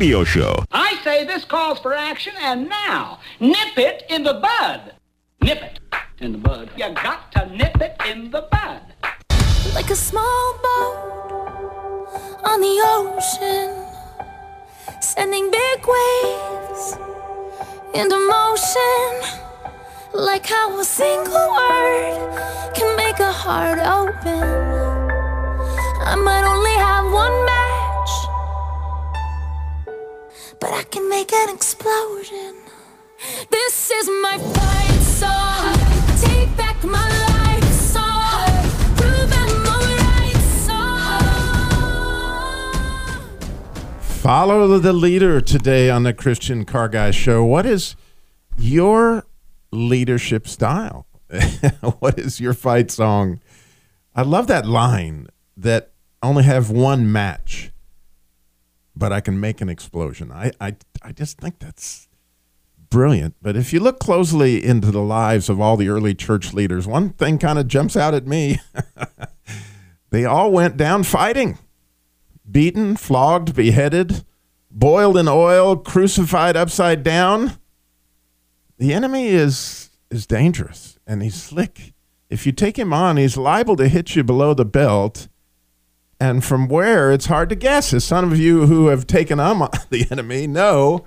Radio show. I say this calls for action, and now, nip it in the bud. Follow the leader today on the Christian Car Guy Show. What is your leadership style? what is your fight song? I love that line that only have one match, but I can make an explosion. I, I, I just think that's brilliant. But if you look closely into the lives of all the early church leaders, one thing kind of jumps out at me. they all went down fighting beaten, flogged, beheaded, boiled in oil, crucified upside down. The enemy is is dangerous and he's slick. If you take him on, he's liable to hit you below the belt. And from where, it's hard to guess. As some of you who have taken on the enemy know,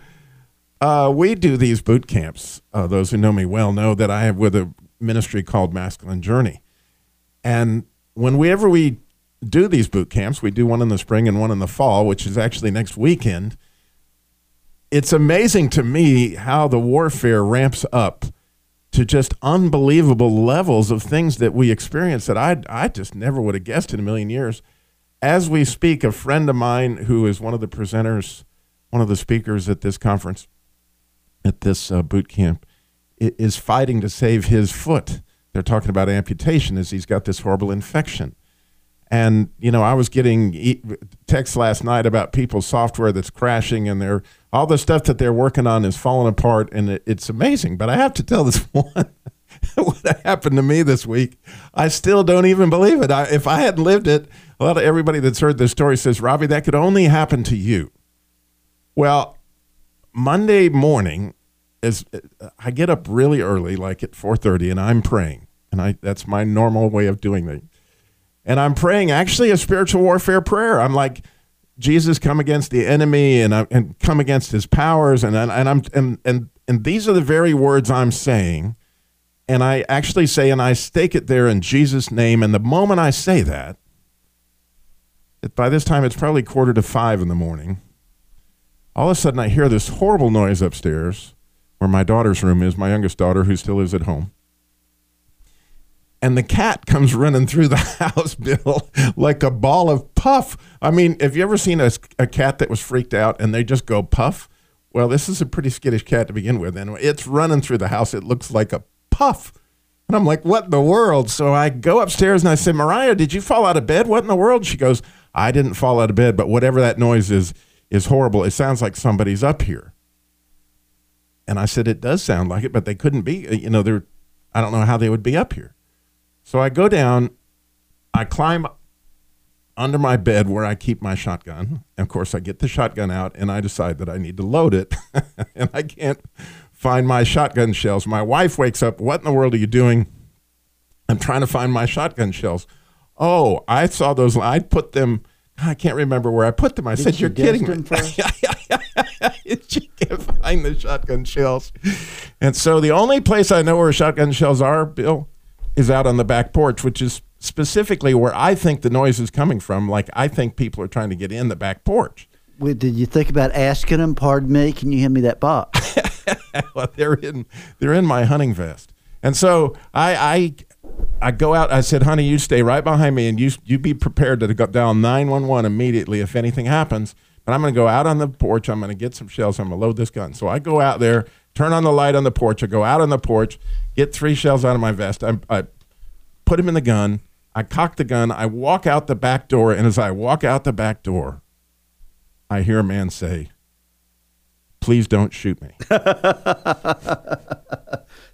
uh, we do these boot camps. Uh, those who know me well know that I have with a ministry called Masculine Journey. And whenever we do these boot camps, we do one in the spring and one in the fall, which is actually next weekend. It's amazing to me how the warfare ramps up to just unbelievable levels of things that we experience that I, I just never would have guessed in a million years. As we speak, a friend of mine who is one of the presenters, one of the speakers at this conference, at this uh, boot camp, is fighting to save his foot. They're talking about amputation as he's got this horrible infection. And you know, I was getting e- texts last night about people's software that's crashing, and they're all the stuff that they're working on is falling apart, and it, it's amazing. But I have to tell this one what happened to me this week. I still don't even believe it. I, if I hadn't lived it, a lot of everybody that's heard this story says, Robbie, that could only happen to you. Well, Monday morning is I get up really early, like at 4:30, and I'm praying, and I that's my normal way of doing things. And I'm praying actually a spiritual warfare prayer. I'm like, Jesus, come against the enemy and I, and come against his powers, and and, and I'm and and and these are the very words I'm saying. And I actually say, and I stake it there in Jesus' name. And the moment I say that, by this time it's probably quarter to five in the morning. All of a sudden, I hear this horrible noise upstairs, where my daughter's room is, my youngest daughter, who still lives at home and the cat comes running through the house, Bill, like a ball of puff. I mean, have you ever seen a, a cat that was freaked out and they just go puff? Well, this is a pretty skittish cat to begin with, and it's running through the house. It looks like a puff. And I'm like, what in the world? So I go upstairs and I say, Mariah, did you fall out of bed? What in the world? She goes, I didn't fall out of bed, but whatever that noise is, is horrible. It sounds like somebody's up here. And I said, it does sound like it, but they couldn't be, you know, they're, I don't know how they would be up here. So I go down, I climb under my bed where I keep my shotgun. And of course, I get the shotgun out and I decide that I need to load it. and I can't find my shotgun shells. My wife wakes up, What in the world are you doing? I'm trying to find my shotgun shells. Oh, I saw those. I put them. I can't remember where I put them. I said, you "You're kidding me." she can't find the shotgun shells, and so the only place I know where shotgun shells are, Bill, is out on the back porch, which is specifically where I think the noise is coming from. Like I think people are trying to get in the back porch. Wait, did you think about asking them? Pardon me. Can you hand me that box? well, they're in they're in my hunting vest, and so I I go out. I said, "Honey, you stay right behind me, and you you be prepared to go down nine one one immediately if anything happens." But I'm going to go out on the porch. I'm going to get some shells. I'm going to load this gun. So I go out there, turn on the light on the porch. I go out on the porch, get three shells out of my vest. I, I put them in the gun. I cock the gun. I walk out the back door, and as I walk out the back door, I hear a man say, "Please don't shoot me."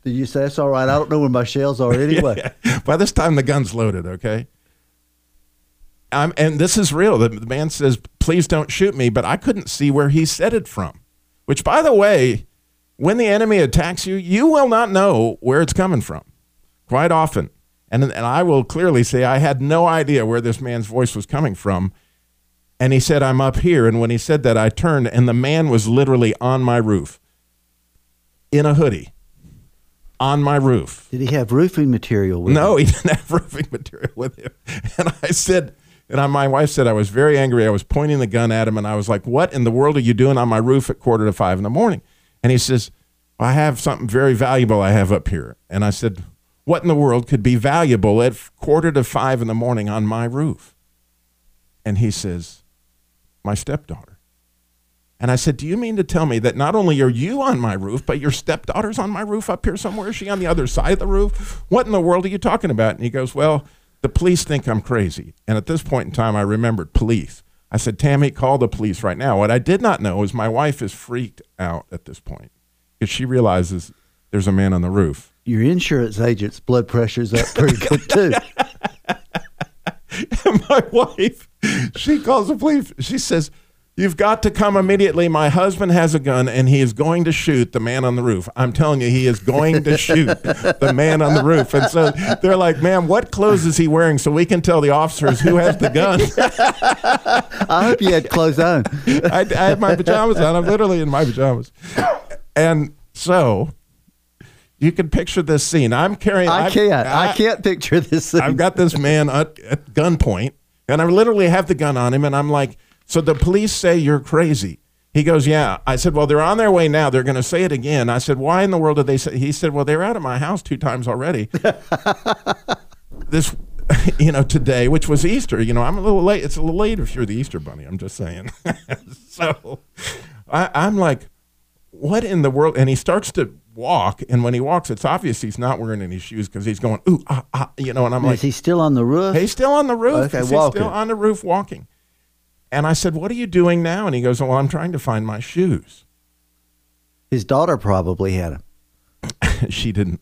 Did you say that's all right? I don't know where my shells are anyway. By this time, the gun's loaded, okay? I'm, and this is real. The, the man says, "Please don't shoot me," but I couldn't see where he said it from. Which, by the way, when the enemy attacks you, you will not know where it's coming from. Quite often, and and I will clearly say I had no idea where this man's voice was coming from. And he said, "I'm up here." And when he said that, I turned, and the man was literally on my roof, in a hoodie, on my roof. Did he have roofing material with No, him? No, he didn't have roofing material with him. And I said, and I, my wife said I was very angry. I was pointing the gun at him, and I was like, "What in the world are you doing on my roof at quarter to five in the morning?" And he says, "I have something very valuable I have up here." And I said, "What in the world could be valuable at quarter to five in the morning on my roof?" And he says, "My stepdaughter." And I said, Do you mean to tell me that not only are you on my roof, but your stepdaughter's on my roof up here somewhere? Is she on the other side of the roof? What in the world are you talking about? And he goes, Well, the police think I'm crazy. And at this point in time, I remembered police. I said, Tammy, call the police right now. What I did not know is my wife is freaked out at this point because she realizes there's a man on the roof. Your insurance agent's blood pressure's up pretty good too. My wife, she calls the police. She says, You've got to come immediately. My husband has a gun and he is going to shoot the man on the roof. I'm telling you, he is going to shoot the man on the roof. And so they're like, Ma'am, what clothes is he wearing so we can tell the officers who has the gun? I hope you had clothes on. I, I had my pajamas on. I'm literally in my pajamas. And so you can picture this scene. I'm carrying. I can't. I, can't picture this. Thing. I've got this man at, at gunpoint, and I literally have the gun on him, and I'm like, so the police say you're crazy. He goes, yeah. I said, well, they're on their way now. They're going to say it again. I said, why in the world did they say? He said, well, they're out of my house two times already. this, you know, today, which was Easter. You know, I'm a little late. It's a little late if you're the Easter bunny. I'm just saying. so I, I'm like, what in the world? And he starts to walk, and when he walks, it's obvious he's not wearing any shoes because he's going, ooh, ah, ah, you know. And I'm like, Is he still on the roof? He's still on the roof. Okay, He's walking. still on the roof walking. And I said, What are you doing now? And he goes, Well, I'm trying to find my shoes. His daughter probably had him. she didn't.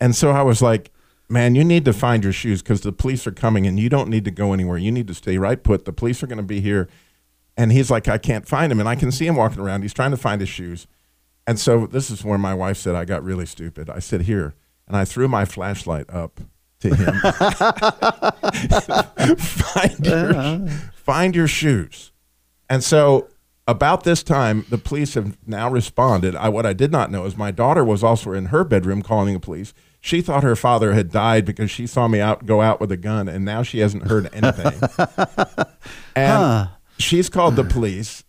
And so I was like, Man, you need to find your shoes because the police are coming and you don't need to go anywhere. You need to stay right put. The police are going to be here. And he's like, I can't find him. And I can see him walking around. He's trying to find his shoes. And so this is where my wife said, I got really stupid. I said, Here. And I threw my flashlight up to him. find, your, uh-huh. find your shoes. And so about this time, the police have now responded. I, what I did not know is my daughter was also in her bedroom calling the police. She thought her father had died because she saw me out go out with a gun, and now she hasn't heard anything. and she's called the police.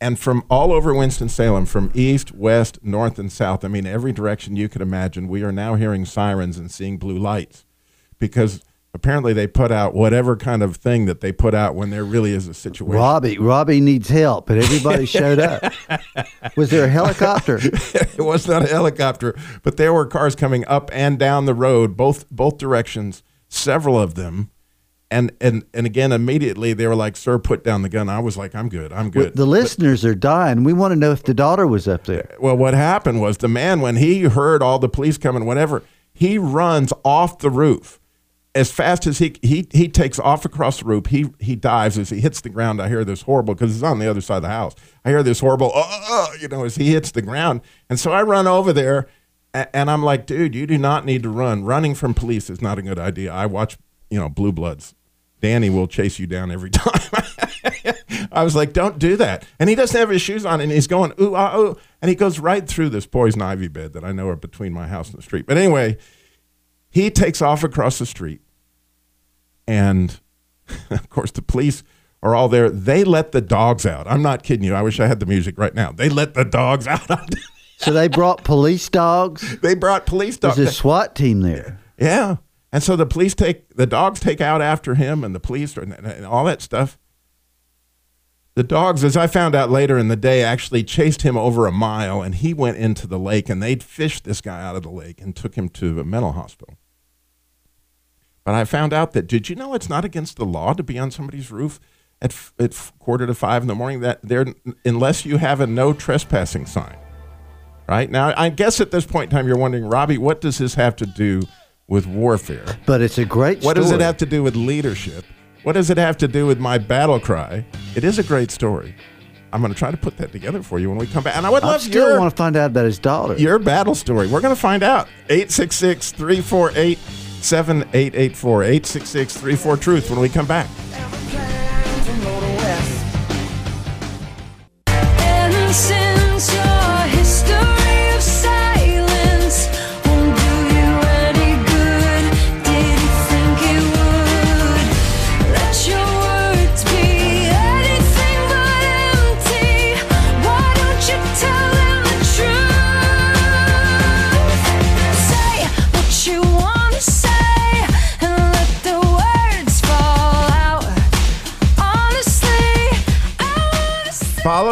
And from all over Winston-Salem, from east, west, north, and south, I mean, every direction you could imagine, we are now hearing sirens and seeing blue lights because apparently they put out whatever kind of thing that they put out when there really is a situation. Robbie, Robbie needs help, and everybody showed up. Was there a helicopter? it was not a helicopter, but there were cars coming up and down the road, both both directions, several of them. And and and again, immediately they were like, "Sir, put down the gun." I was like, "I'm good, I'm good." The listeners are dying. We want to know if the daughter was up there. well, what happened was the man, when he heard all the police coming, whatever, he runs off the roof as fast as he he he takes off across the roof. He he dives as he hits the ground. I hear this horrible because he's on the other side of the house. I hear this horrible, uh, you know, as he hits the ground, and so I run over there, and I'm like, dude, you do not need to run. Running from police is not a good idea. I watch, you know, Blue Bloods. Danny will chase you down every time. I was like, don't do that. And he doesn't have his shoes on, and he's going, ooh, ah, ooh. And he goes right through this poison ivy bed that I know are between my house and the street. But anyway, he takes off across the street. And of course, the police are all there. They let the dogs out. I'm not kidding you. I wish I had the music right now. They let the dogs out. So they brought police dogs. they brought police dogs. There's a SWAT team there. Yeah. And so the police take the dogs take out after him and the police and, and all that stuff. The dogs, as I found out later in the day, actually chased him over a mile and he went into the lake and they'd fished this guy out of the lake and took him to a mental hospital. But I found out that did you know it's not against the law to be on somebody's roof at, at quarter to five in the morning that there unless you have a no trespassing sign. Right? Now I guess at this point in time you're wondering, Robbie, what does this have to do with warfare? But it's a great story. What story. does it have to do with leadership? What does it have to do with my battle cry? It is a great story. I'm going to try to put that together for you when we come back. And I would I love still your want to find out about his daughter. your battle story. We're going to find out. 866 348 7884. 866 34 Truth when we come back. And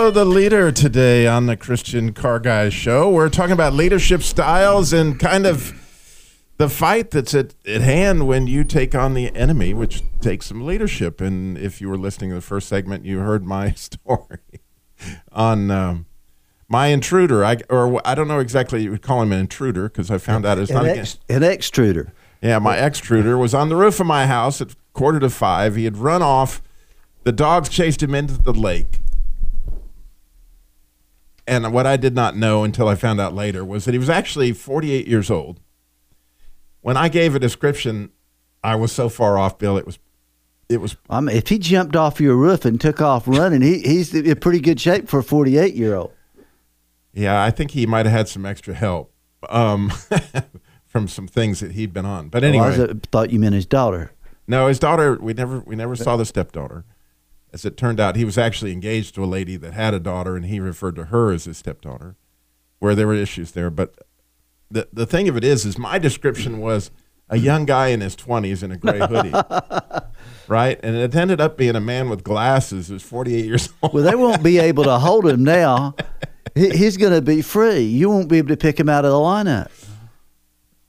Follow the leader today on the Christian Car Guys show. We're talking about leadership styles and kind of the fight that's at, at hand when you take on the enemy, which takes some leadership. And if you were listening to the first segment, you heard my story on um, my intruder. I or I don't know exactly you would call him an intruder because I found out it's an, not ex, an extruder. Yeah, my extruder was on the roof of my house at quarter to five. He had run off. The dogs chased him into the lake. And what I did not know until I found out later was that he was actually 48 years old. When I gave a description, I was so far off, Bill. It was, it was. I mean, if he jumped off your roof and took off running, he, he's in pretty good shape for a 48 year old. Yeah, I think he might have had some extra help um, from some things that he'd been on. But anyway, Well, I was- thought you meant his daughter. No, his daughter. We never we never saw the stepdaughter. As it turned out, he was actually engaged to a lady that had a daughter, and he referred to her as his stepdaughter, where there were issues there. But the the thing of it is, is my description was a young guy in his twenties in a gray hoodie, right? And it ended up being a man with glasses who's forty eight years old. Well, they won't be able to hold him now. He's going to be free. You won't be able to pick him out of the lineup.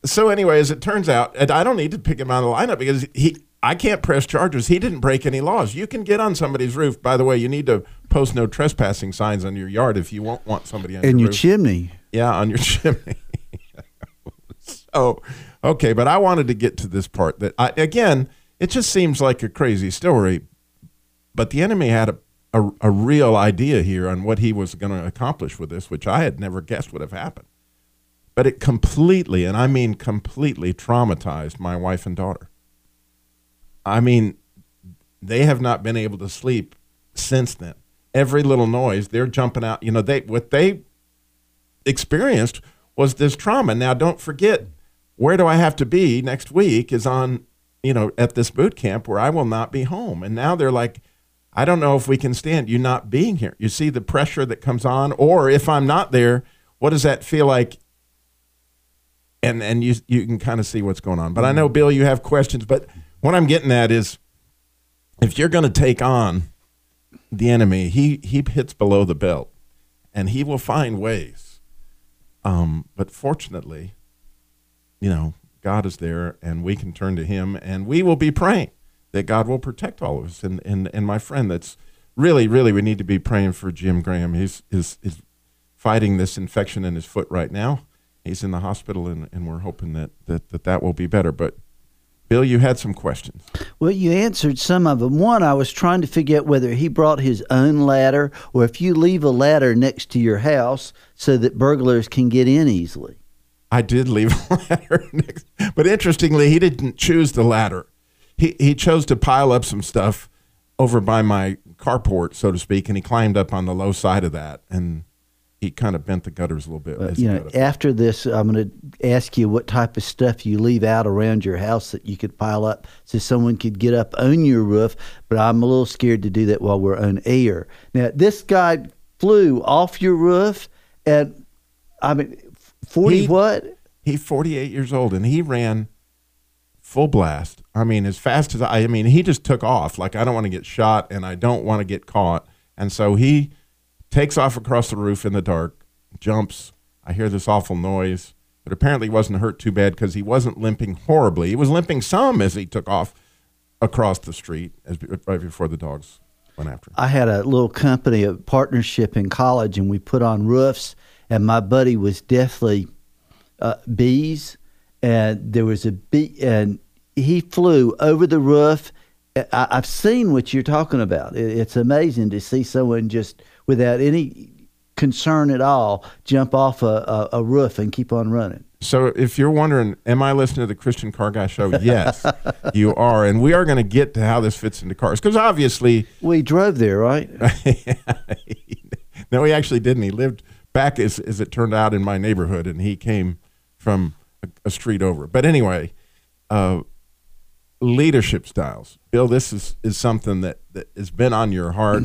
So anyway, as it turns out, and I don't need to pick him out of the lineup because he I can't press charges. He didn't break any laws. You can get on somebody's roof. By the way, you need to post no trespassing signs on your yard if you won't want somebody on your And your your chimney. yeah, on your chimney. so okay, but I wanted to get to this part that I, again, it just seems like a crazy story, but the enemy had a a, a real idea here on what he was going to accomplish with this, which I had never guessed would have happened. But it completely, and I mean completely, traumatized my wife and daughter. I mean, they have not been able to sleep since then. Every little noise, they're jumping out. You know, they what they experienced was this trauma. Now, don't forget, where do I have to be next week is on, you know, at this boot camp where I will not be home. And now they're like, I don't know if we can stand you not being here. You see the pressure that comes on, or if I'm not there, what does that feel like? And and you you can kind of see what's going on. But I know, mm-hmm. Bill, you have questions. But what I'm getting at is, if you're going to take on the enemy, he he hits below the belt, and he will find ways. Um, but fortunately, you know, God is there, and we can turn to Him, and we will be praying that God will protect all of us. And and and my friend, that's really, really, we need to be praying for Jim Graham. He's is is fighting this infection in his foot right now. He's in the hospital, and, and we're hoping that, that that that will be better. But Bill, you had some questions. Well, you answered some of them. One, I was trying to figure out whether he brought his own ladder or if you leave a ladder next to your house so that burglars can get in easily. I did leave a ladder next, but interestingly, he didn't choose the ladder. He he chose to pile up some stuff over by my carport, so to speak, and he climbed up on the low side of that, and he kind of bent the gutters a little bit. he you know, after this, I'm going to ask you what type of stuff you leave out around your house that you could pile up so someone could get up on your roof. But I'm a little scared to do that while we're on air. Now, this guy flew off your roof at, I mean, 40 He- what? He's 48 years old, and he ran full blast. I mean, as fast as I, I mean, he just took off. Like I don't want to get shot, and I don't want to get caught, and so he takes off across the roof in the dark, jumps. I hear this awful noise, but apparently wasn't hurt too bad because he wasn't limping horribly. He was limping some as he took off across the street as right before the dogs went after him. I had a little company, a partnership in college, and we put on roofs. And my buddy was deathly uh, bees, and there was a bee, and he flew over the roof I, I've seen what you're talking about. It, it's amazing to see someone just without any concern at all jump off a, a, a roof and keep on running. So if you're wondering, am I listening to the Christian Car Guy show? Yes, you are. And we are going to get to how this fits into cars. Because obviously, We drove there, right? no, he actually didn't. He lived back, as, as it turned out, in my neighborhood, and he came from a, a street over. But anyway, uh, leadership styles. Bill, this is, is something that, that has been on your heart.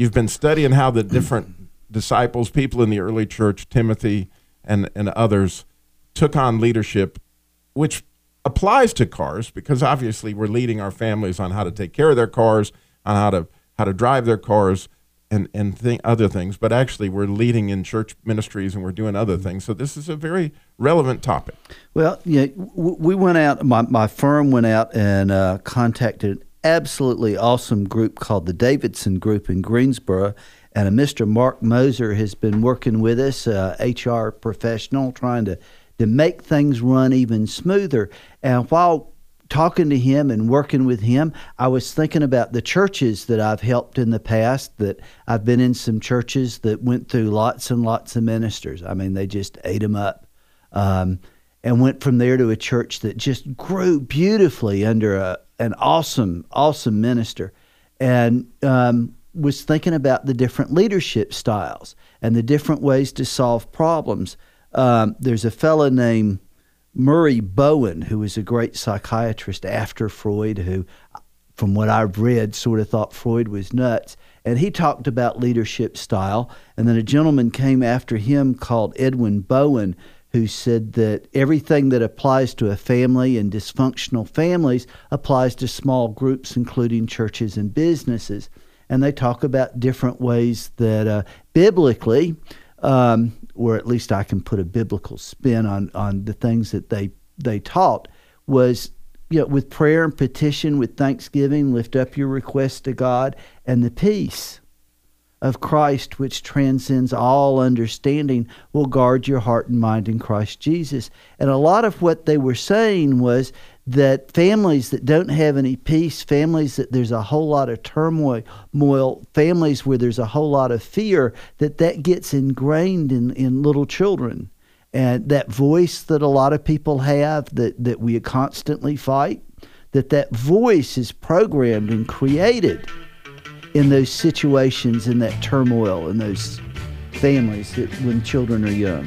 You've been studying how the different disciples, people in the early church, Timothy and, and others, took on leadership, which applies to cars because obviously we're leading our families on how to take care of their cars, on how to how to drive their cars, and and th- other things. But actually, we're leading in church ministries and we're doing other things. So this is a very relevant topic. Well, yeah, we went out. My my firm went out and uh, contacted absolutely awesome group called the Davidson Group in Greensboro, and a Mr. Mark Moser has been working with us, uh, HR professional, trying to to make things run even smoother. And while talking to him and working with him, I was thinking about the churches that I've helped in the past. That I've been in some churches that went through lots and lots of ministers. I mean, they just ate them up. Um, and went from there to a church that just grew beautifully under a, an awesome, awesome minister. And um, was thinking about the different leadership styles and the different ways to solve problems. Um, there's a fellow named Murray Bowen, who was a great psychiatrist after Freud, who, from what I've read, sort of thought Freud was nuts. And he talked about leadership style. And then a gentleman came after him called Edwin Bowen, who said that everything that applies to a family and dysfunctional families applies to small groups, including churches and businesses. And they talk about different ways that uh, biblically, um, or at least I can put a biblical spin on, on the things that they they taught, was you know, with prayer and petition, with thanksgiving, lift up your requests to God, and the peace of Christ, which transcends all understanding, will guard your heart and mind in Christ Jesus. And a lot of what they were saying was that families that don't have any peace, families that there's a whole lot of turmoil, families where there's a whole lot of fear, that that gets ingrained in, in little children. And that voice that a lot of people have that, that we constantly fight, that that voice is programmed and created in those situations, in that turmoil, in those families that when children are young.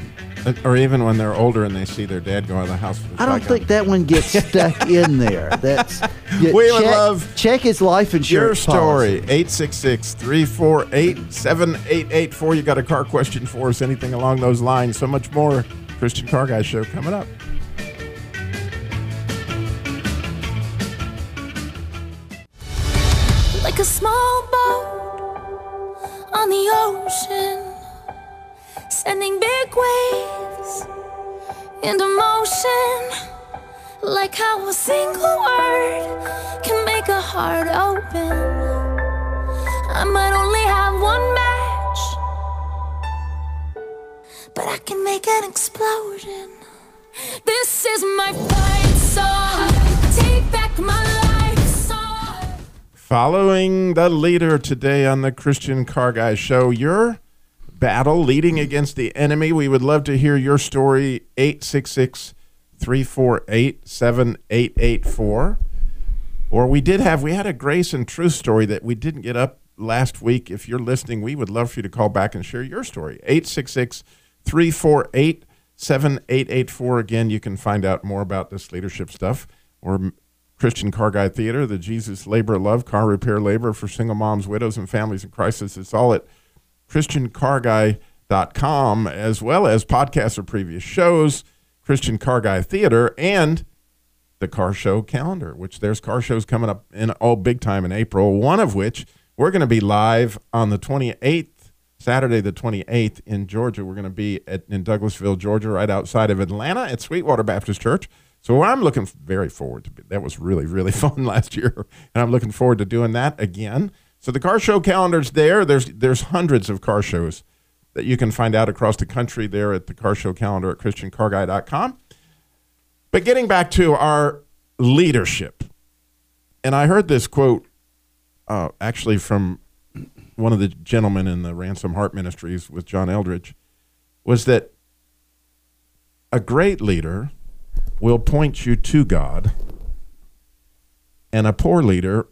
Or even when they're older and they see their dad go out of the house. I don't think that one gets stuck in there. That's you We would love check his life and share Your story, policy. 866 348 7884. You got a car question for us, anything along those lines. So much more. Christian Car Guy Show coming up. Like a small boat on the ocean, sending big waves into motion. Like how a single word can make a heart open. I might only have one match, but I can make an explosion. This is my fight song. Take back my life. Following the leader today on the Christian Car Guy Show, your battle leading against the enemy. We would love to hear your story. 866 348 7884. Or we did have, we had a grace and truth story that we didn't get up last week. If you're listening, we would love for you to call back and share your story. 866 348 7884. Again, you can find out more about this leadership stuff or Christian Car Guy Theater, the Jesus Labor Love, car repair labor for single moms, widows, and families in crisis. It's all at ChristianCarGuy.com, as well as podcasts of previous shows, Christian Car Guy Theater, and the car show calendar, which there's car shows coming up in all big time in April, one of which we're going to be live on the 28th, Saturday the 28th in Georgia. We're going to be at, in Douglasville, Georgia, right outside of Atlanta at Sweetwater Baptist Church. So I'm looking very forward to that was really really fun last year, and I'm looking forward to doing that again. So the car show calendar's there. There's there's hundreds of car shows that you can find out across the country there at the car show calendar at christiancarguy.com. But getting back to our leadership, and I heard this quote uh, actually from one of the gentlemen in the Ransomed Heart Ministries with John Eldredge was that a great leader will point you to God, and a poor leader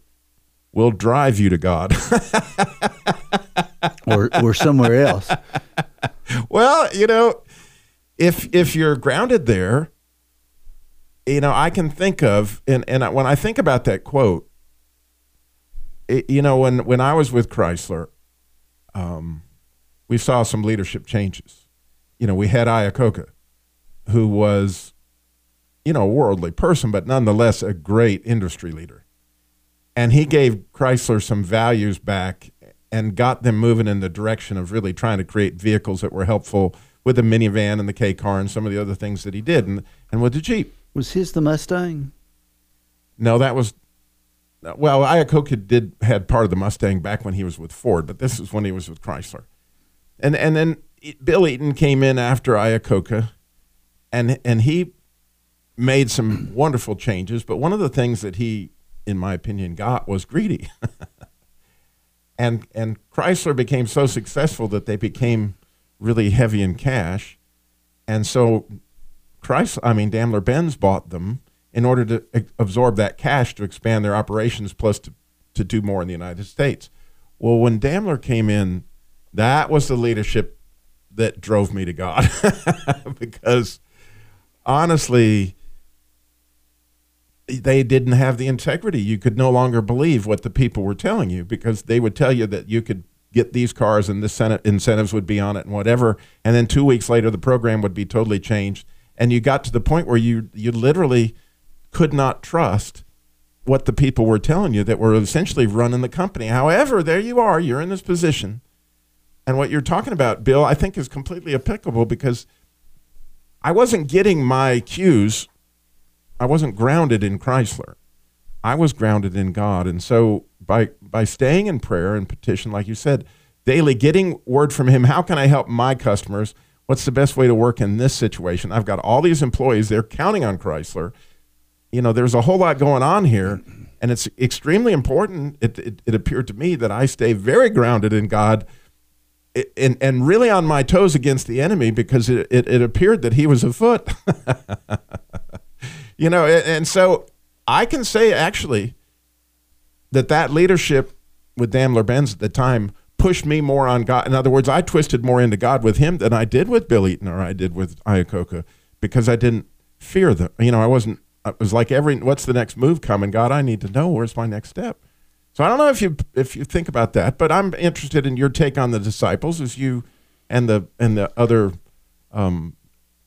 will drive you to God. or or somewhere else. well, you know, if if you're grounded there, you know, I can think of and and when I think about that quote, it, you know, when when I was with Chrysler, um, we saw some leadership changes. You know, we had Iacocca, who was, you know, a worldly person, but nonetheless a great industry leader, and he gave Chrysler some values back and got them moving in the direction of really trying to create vehicles that were helpful with the minivan and the K car and some of the other things that he did, and and with the Jeep. Was his the Mustang? No, that was well, Iacocca did had part of the Mustang back when he was with Ford, but this is when he was with Chrysler, and and then Bill Eaton came in after Iacocca, and and he made some wonderful changes. But one of the things that he, in my opinion, got was greedy, and and Chrysler became so successful that they became really heavy in cash, and so Chrysler, I mean Daimler Benz bought them in order to absorb that cash to expand their operations, plus to, to do more in the United States. Well, when Daimler came in, that was the leadership that drove me to God, because honestly, they didn't have the integrity. You could no longer believe what the people were telling you because they would tell you that you could get these cars and the incentives would be on it and whatever. And then two weeks later, the program would be totally changed. And you got to the point where you, you literally could not trust what the people were telling you that were essentially running the company. However, there you are, you're in this position. And what you're talking about, Bill, I think is completely applicable because I wasn't getting my cues. I wasn't grounded in Chrysler. I was grounded in God. And so by by staying in prayer and petition, like you said, daily getting word from him, how can I help my customers? What's the best way to work in this situation? I've got all these employees, they're counting on Chrysler. You know, there's a whole lot going on here, and it's extremely important. It, it, it appeared to me that I stay very grounded in God and, and really on my toes against the enemy because it, it, it appeared that he was afoot. you know, and, and so I can say actually that that leadership with Daimler Benz at the time pushed me more on God. In other words, I twisted more into God with him than I did with Bill Eaton or I did with Iacocca because I didn't fear them. You know, I wasn't. It was like every what's the next move coming? God, I need to know where's my next step. So I don't know if you if you think about that, but I'm interested in your take on the disciples as you and the and the other um,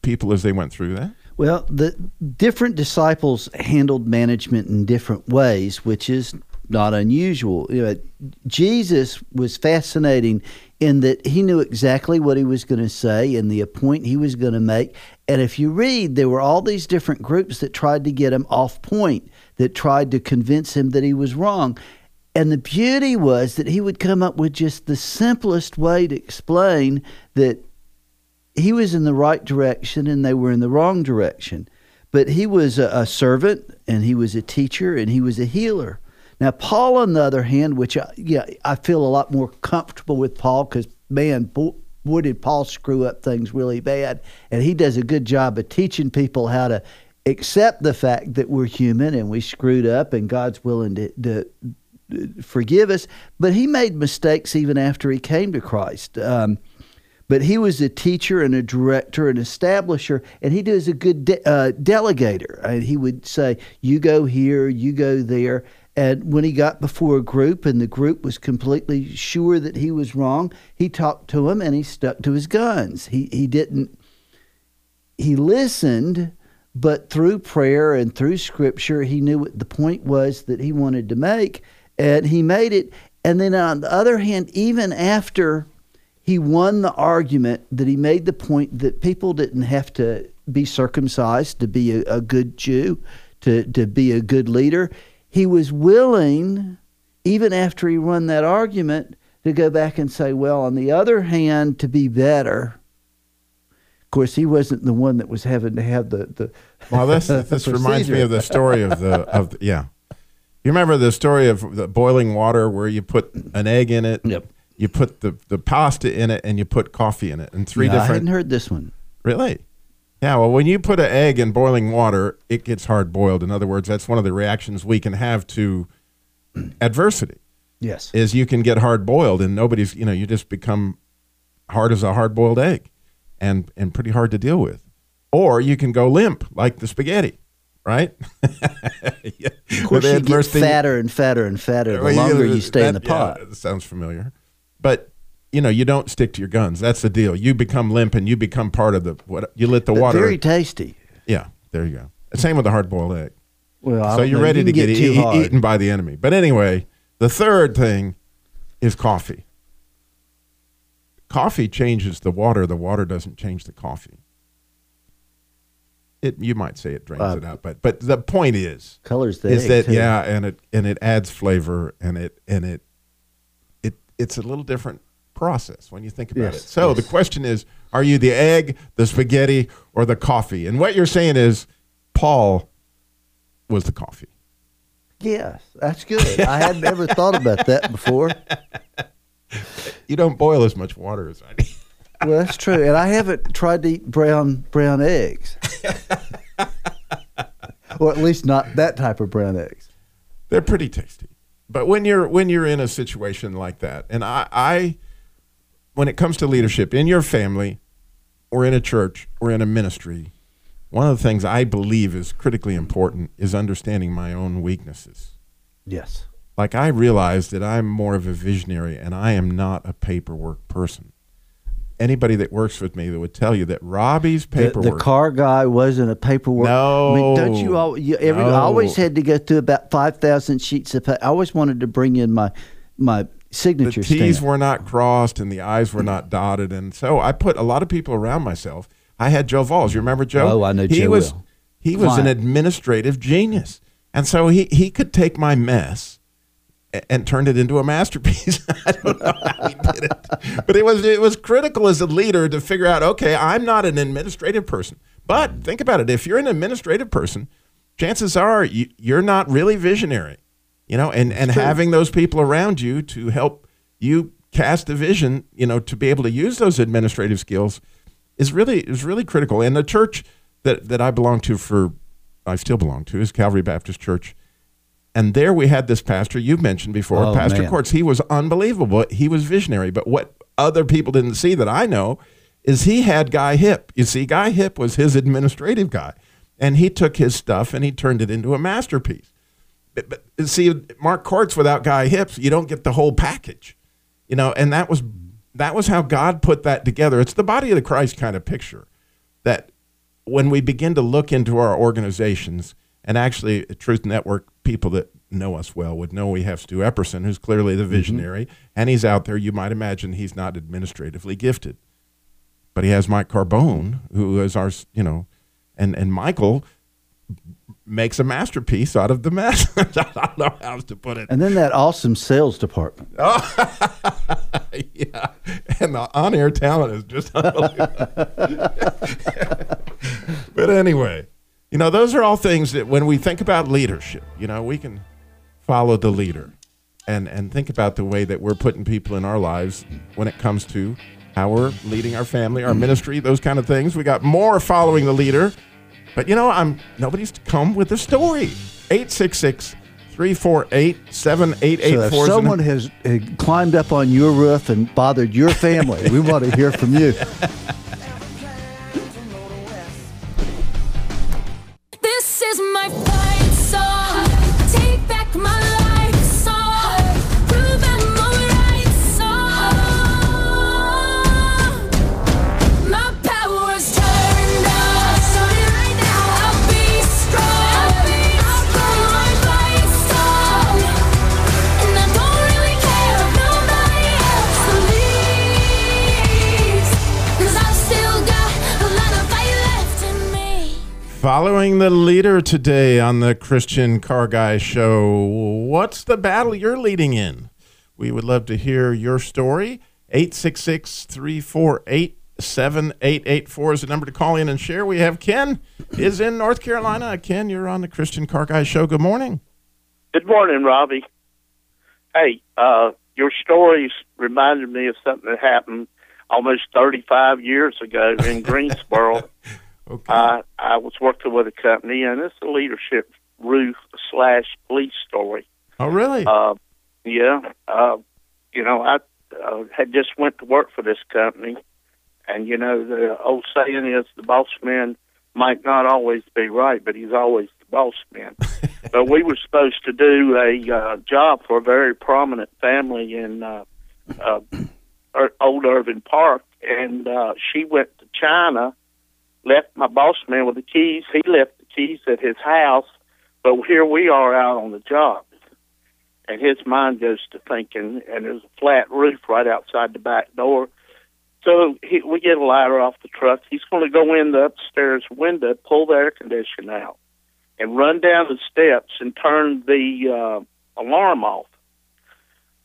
people as they went through that. Well, the different disciples handled management in different ways, which is not unusual. You know, Jesus was fascinating in that he knew exactly what he was going to say and the point he was going to make. And if you read, there were all these different groups that tried to get him off point, that tried to convince him that he was wrong. And the beauty was that he would come up with just the simplest way to explain that he was in the right direction and they were in the wrong direction. But he was a, a servant and he was a teacher and he was a healer. Now, Paul, on the other hand, which I, yeah, I feel a lot more comfortable with Paul because, man, boy, boy, did Paul screw up things really bad. And he does a good job of teaching people how to accept the fact that we're human and we screwed up and God's willing to, to forgive us. But he made mistakes even after he came to Christ. Um, but he was a teacher and a director and establisher, and he was a good de- uh, delegator. And he would say, "You go here, you go there." And when he got before a group and the group was completely sure that he was wrong, he talked to him and he stuck to his guns. He he didn't. He listened, but through prayer and through scripture, he knew what the point was that he wanted to make, and he made it. And then on the other hand, even after he won the argument that he made the point that people didn't have to be circumcised to be a, a good Jew, to, to be a good leader. He was willing, even after he won that argument, to go back and say, well, on the other hand, to be better. Of course, he wasn't the one that was having to have the. the Well, this this reminds me of the story of the of the, yeah. You remember the story of the boiling water where you put an egg in it, Yep. You put the, the pasta in it, and you put coffee in it, and three No, I hadn't heard this one. Really? Yeah. Well, when you put an egg in boiling water, it gets hard boiled. In other words, that's one of the reactions we can have to adversity. Yes. Is you can get hard boiled, and nobody's you know you just become hard as a hard boiled egg, and and pretty hard to deal with. Or you can go limp like the spaghetti, right? yeah. Of course, you get fatter and fatter and fatter the longer you stay in the that- yeah, pot. sounds familiar. But you know, you don't stick to your guns. That's the deal. You become limp and you become part of the what you let the But water. Very tasty. yeah, there you go. Same with the hard boiled egg. Well, so you're know. ready You to get, too e- eaten by the enemy. But anyway, the third thing is coffee. Coffee changes the water. The water doesn't change the coffee. It you might say it drains Uh, it out, but but the point is Colors the is that too. yeah, and it and it adds flavor and it and it it's a little different process when you think about Yes, it. So yes. the question is, are you the egg, the spaghetti, or the coffee? And what you're saying is, Paul was the coffee. Yes, that's good. I had never thought about that before. You don't boil as much water as I do. Well, that's true, and I haven't tried to eat brown brown eggs, or at least not that type of brown eggs. They're pretty tasty. But when you're when you're in a situation like that, and I, I when it comes to leadership in your family or in a church or in a ministry, one of the things I believe is critically important is understanding my own weaknesses. Yes, Like I realize that I'm more of a visionary and I am not a paperwork person. Anybody that works with me that would tell you that Robbie's the, paperwork the car guy wasn't a paperwork. I mean, don't you? All, you every, I always had to go through about five thousand sheets of. I always wanted to bring in my my signature. the T's stamp. were not crossed and the I's were not dotted, and so I put a lot of people around myself. I had Joe Valls. You remember Joe? Oh, I know he Joe was well. he was an administrative genius, and so he he could take my mess and turned it into a masterpiece. I don't know how he did it, but it was it was critical as a leader to figure out. Okay, I'm not an administrative person, but think about it. If you're an administrative person, chances are you, you're not really visionary, you know, and and having those people around you to help you cast a vision, you know, to be able to use those administrative skills is really is really critical. And the church that that I belong to for I still belong to is Calvary Baptist Church. And there we had this pastor you've mentioned before, Oh, Pastor man. Corts. He was unbelievable. He was visionary. But what other people didn't see that I know is he had Guy Hip. You see, Guy Hip was his administrative guy. And he took his stuff and he turned it into a masterpiece. But, but see, Mark Corts without Guy Hips, you don't get the whole package. You know, and that was that was how God put that together. It's the body of the Christ kind of picture that when we begin to look into our organizations, and actually, Truth Network people that know us well would know we have Stu Epperson, who's clearly the mm-hmm. visionary, and he's out there. You might imagine he's not administratively gifted, but he has Mike Carbone, who is our, you know, and and Michael makes a masterpiece out of the mess. I don't know how to put it. And then that awesome sales department. Oh, yeah, and the on-air talent is just unbelievable. but anyway, you know, those are all things that when we think about leadership, you know, we can follow the leader and and think about the way that we're putting people in our lives when it comes to how we're leading our family, our ministry, those kind of things. We got more following the leader. But you know, I'm nobody's come with a story. 866 348 So if 7884 someone has climbed up on your roof and bothered your family, we want to hear from you. leader today on the Christian Car Guy Show, what's the battle you're leading in? We would love to hear your story. 866 348 7884 is the number to call in and share. We have Ken is in North Carolina. Ken, you're on the Christian Car Guy Show. Good morning. Good morning, Robbie. Hey, uh, your stories reminded me of something that happened almost 35 years ago in Greensboro. Okay. I I was working with a company, and it's a leadership roof slash police story. oh, really? Uh, yeah, uh, you know, I uh, had just went to work for this company, and you know, the old saying is the boss man might not always be right, but he's always the boss man. but we were supposed to do a uh, job for a very prominent family in uh, uh, Old Irving Park, and uh, she went to China, left my boss man with the keys. He left the keys at his house, but here we are out on the job and his mind goes to thinking, and there's a flat roof right outside the back door. So he, we get a ladder off the truck. He's going to go in the upstairs window, pull the air conditioner out, and run down the steps and turn the uh, alarm off.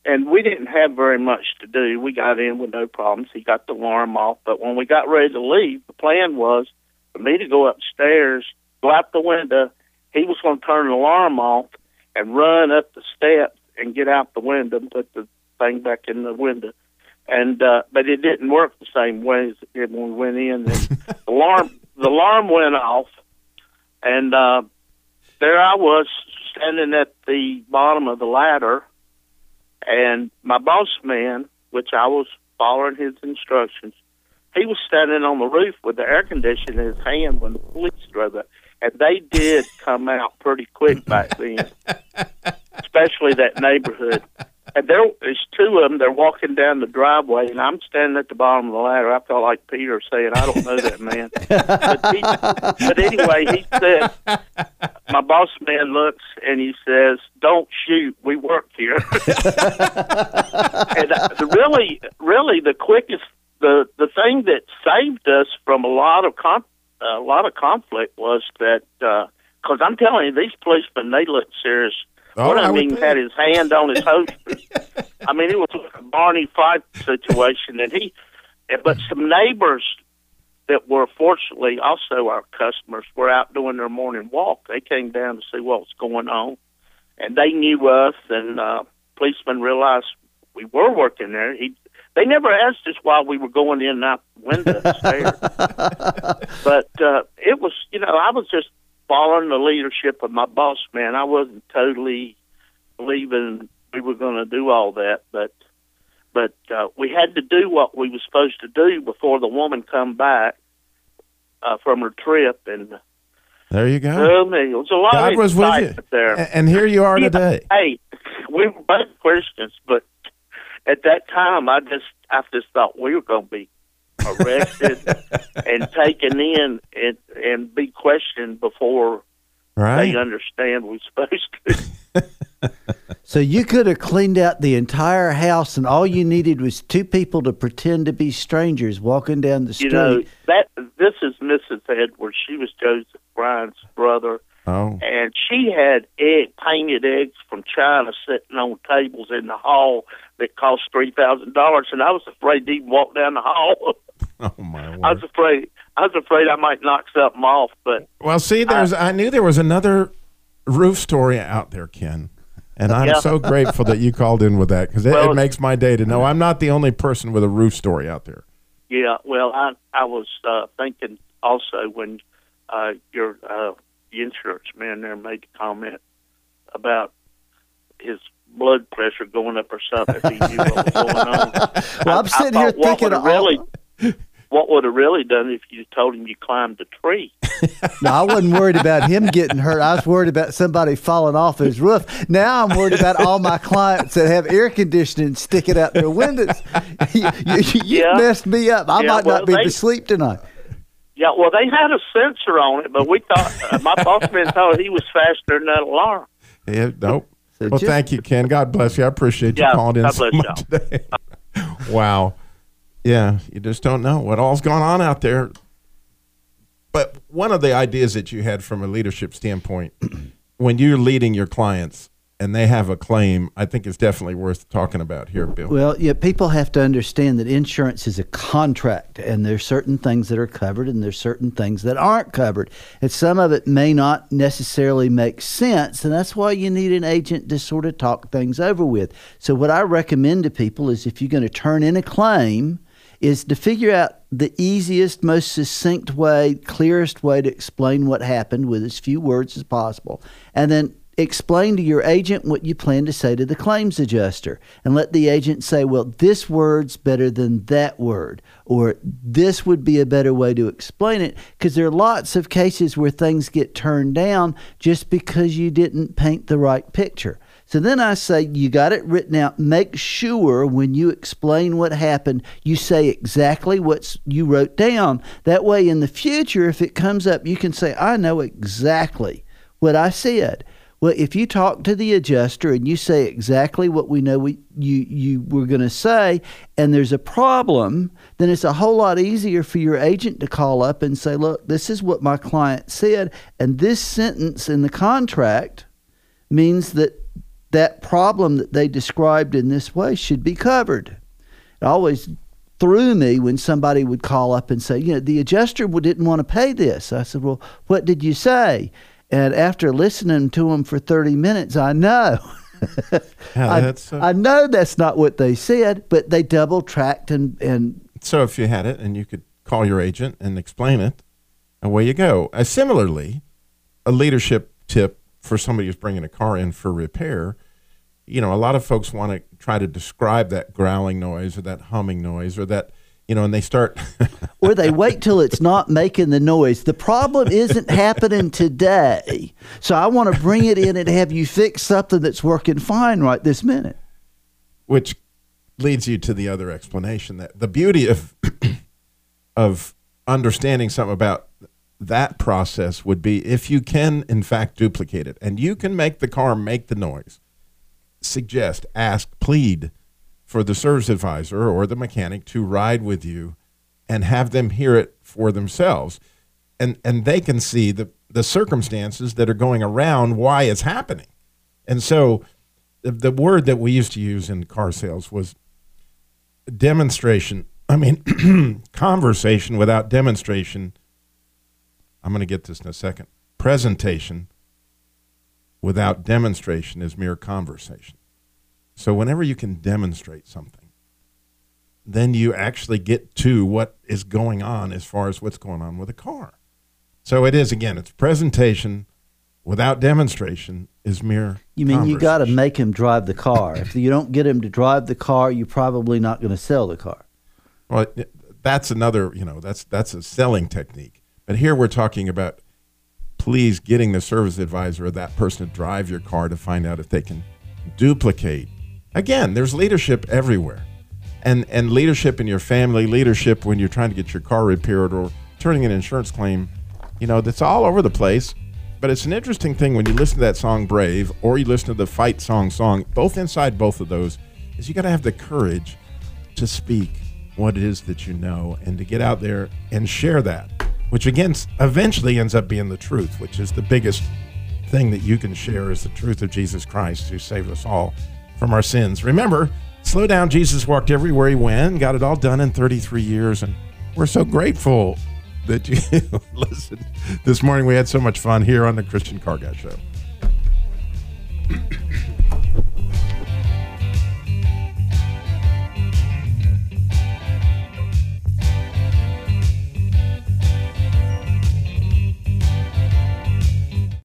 And we didn't have very much to do. We got in with no problems. He got the alarm off. But when we got ready to leave, the plan was for me to go upstairs, go out the window. He was going to turn the alarm off and run up the steps and get out the window and put the thing back in the window. And uh but it didn't work the same way as it did when we went in. The alarm the alarm went off and uh there I was standing at the bottom of the ladder and my boss man, which I was following his instructions, he was standing on the roof with the air conditioner in his hand when the police drove up. And they did come out pretty quick back then, especially that neighborhood. And there two of them. They're walking down the driveway, and I'm standing at the bottom of the ladder. I felt like Peter saying, "I don't know that man." but, he, but anyway, he said, "My boss man looks and he says, "Don't shoot. We work here." and uh, really, really, the quickest, the the thing that saved us from a lot of con- a lot of conflict was that because I'm telling you, these policemen they look serious. Oh, One I of them even had his hand on his holster. I mean, it was like a Barney Fife situation, and he. But some neighbors that were fortunately also our customers were out doing their morning walk. They came down to see what was going on, and they knew us. And uh, policemen realized we were working there. He they never asked us why we were going in and out the windows there. but uh, it was, you know, I was just following the leadership of my boss man. I wasn't totally believing we were going to do all that, but but uh, we had to do what we were supposed to do before the woman come back uh, from her trip, and There you go. oh, man, it was a lot God of was with you. there. And here you are Yeah, today. Hey, we were both Christians, but at that time, I just I just thought we were going to be arrested and taken in and and be questioned before Right? they understand we're supposed to. So you could have cleaned out the entire house, and all you needed was two people to pretend to be strangers walking down the You street. know that this is Mrs. Edwards. She was Joseph Bryan's brother, Oh. and she had egg painted eggs from China sitting on tables in the hall that cost three thousand dollars, and I was afraid to even walk down the hall. Oh my I was afraid. I was afraid I might knock something off, but Well, see, there's. I knew there was another roof story out there, Ken, and I'm Yeah. so grateful that you called in with that because it, Well- it makes my day to know I'm not the only person with a roof story out there. yeah. Well, I I was uh, thinking also when uh, your uh, the insurance man there made a comment about his blood pressure going up or something if he knew what was going on. Well, I'm I- I sitting here thought what thinking would all- really. What would have really done if you told him you climbed a tree? No, I wasn't worried about him getting hurt. I was worried about somebody falling off his roof. Now I'm worried about all my clients that have air conditioning sticking out their windows. you you, you Yeah. messed me up. I Yeah, might well, not be they- to sleep tonight. Yeah, well, they had a sensor on it, but we thought uh, my boss man thought he was faster than that alarm. Yeah, nope. So well, just- thank you, Ken. God bless you. I appreciate you Yeah, calling in God so bless much today. wow. Yeah, you just don't know what all's going on out there. But one of the ideas that you had from a leadership standpoint, when you're leading your clients, and they have a claim, I think it's definitely worth talking about here, Bill. Well, yeah, people have to understand that insurance is a contract, and there's certain things that are covered, and there's certain things that aren't covered, and some of it may not necessarily make sense, and that's why you need an agent to sort of talk things over with. So, what I recommend to people is if you're going to turn in a claim, is to figure out the easiest, most succinct way, clearest way to explain what happened with as few words as possible, and then explain to your agent what you plan to say to the claims adjuster and let the agent say, well, this word's better than that word, or this would be a better way to explain it. Because there are lots of cases where things get turned down just because you didn't paint the right picture. So then I say, you got it written out. Make sure when you explain what happened, you say exactly what you wrote down. That way, in the future, if it comes up, you can say, I know exactly what I said. Well, if you talk to the adjuster and you say exactly what we know we, you you were going to say, and there's a problem, then it's a whole lot easier for your agent to call up and say, "Look, this is what my client said, and this sentence in the contract means that that problem that they described in this way should be covered." It always threw me when somebody would call up and say, "You know, the adjuster didn't want to pay this." I said, "Well, what did you say?" And after listening to them for 30 minutes, I know. Yeah, I, uh, I know that's not what they said, but they double tracked and, and So if you had it and you could call your agent and explain it, away you go. Uh, similarly, a leadership tip for somebody who's bringing a car in for repair, you know, a lot of folks want to try to describe that growling noise or that humming noise or that, you know, and they start, or they wait till it's not making the noise. The problem isn't happening today. So I want to bring it in and have you fix something that's working fine right this minute. which leads you to the other explanation that the beauty of of understanding something about that process would be if you can in fact duplicate it and you can make the car make the noise suggest ask plead for the service advisor or the mechanic to ride with you and have them hear it for themselves and and they can see the the circumstances that are going around why it's happening and so the, the word that we used to use in car sales was demonstration. I mean, conversation without demonstration. I'm going to get this in a second. Presentation without demonstration is mere conversation. So, whenever you can demonstrate something, then you actually get to what is going on as far as what's going on with a car. So, it is, again, it's presentation without demonstration is mere You mean you got to make him drive the car. if you don't get him to drive the car, you're probably not going to sell the car. Well, that's another, you know, that's that's a selling technique. But here we're talking about please getting the service advisor or that person to drive your car to find out if they can duplicate. Again, there's leadership everywhere. And and leadership in your family, leadership when you're trying to get your car repaired or turning an insurance claim, you know, that's all over the place. But it's an interesting thing when you listen to that song Brave or you listen to the fight song song, both inside both of those, is you got to have the courage to speak what it is that you know and to get out there and share that, which again eventually ends up being the truth, which is the biggest thing that you can share is the truth of Jesus Christ who saved us all from our sins. Remember, slow down. Jesus walked everywhere he went, got it all done in 33 years, and we're so grateful that you listened. This morning we had so much fun here on the Christian Car Guy Show.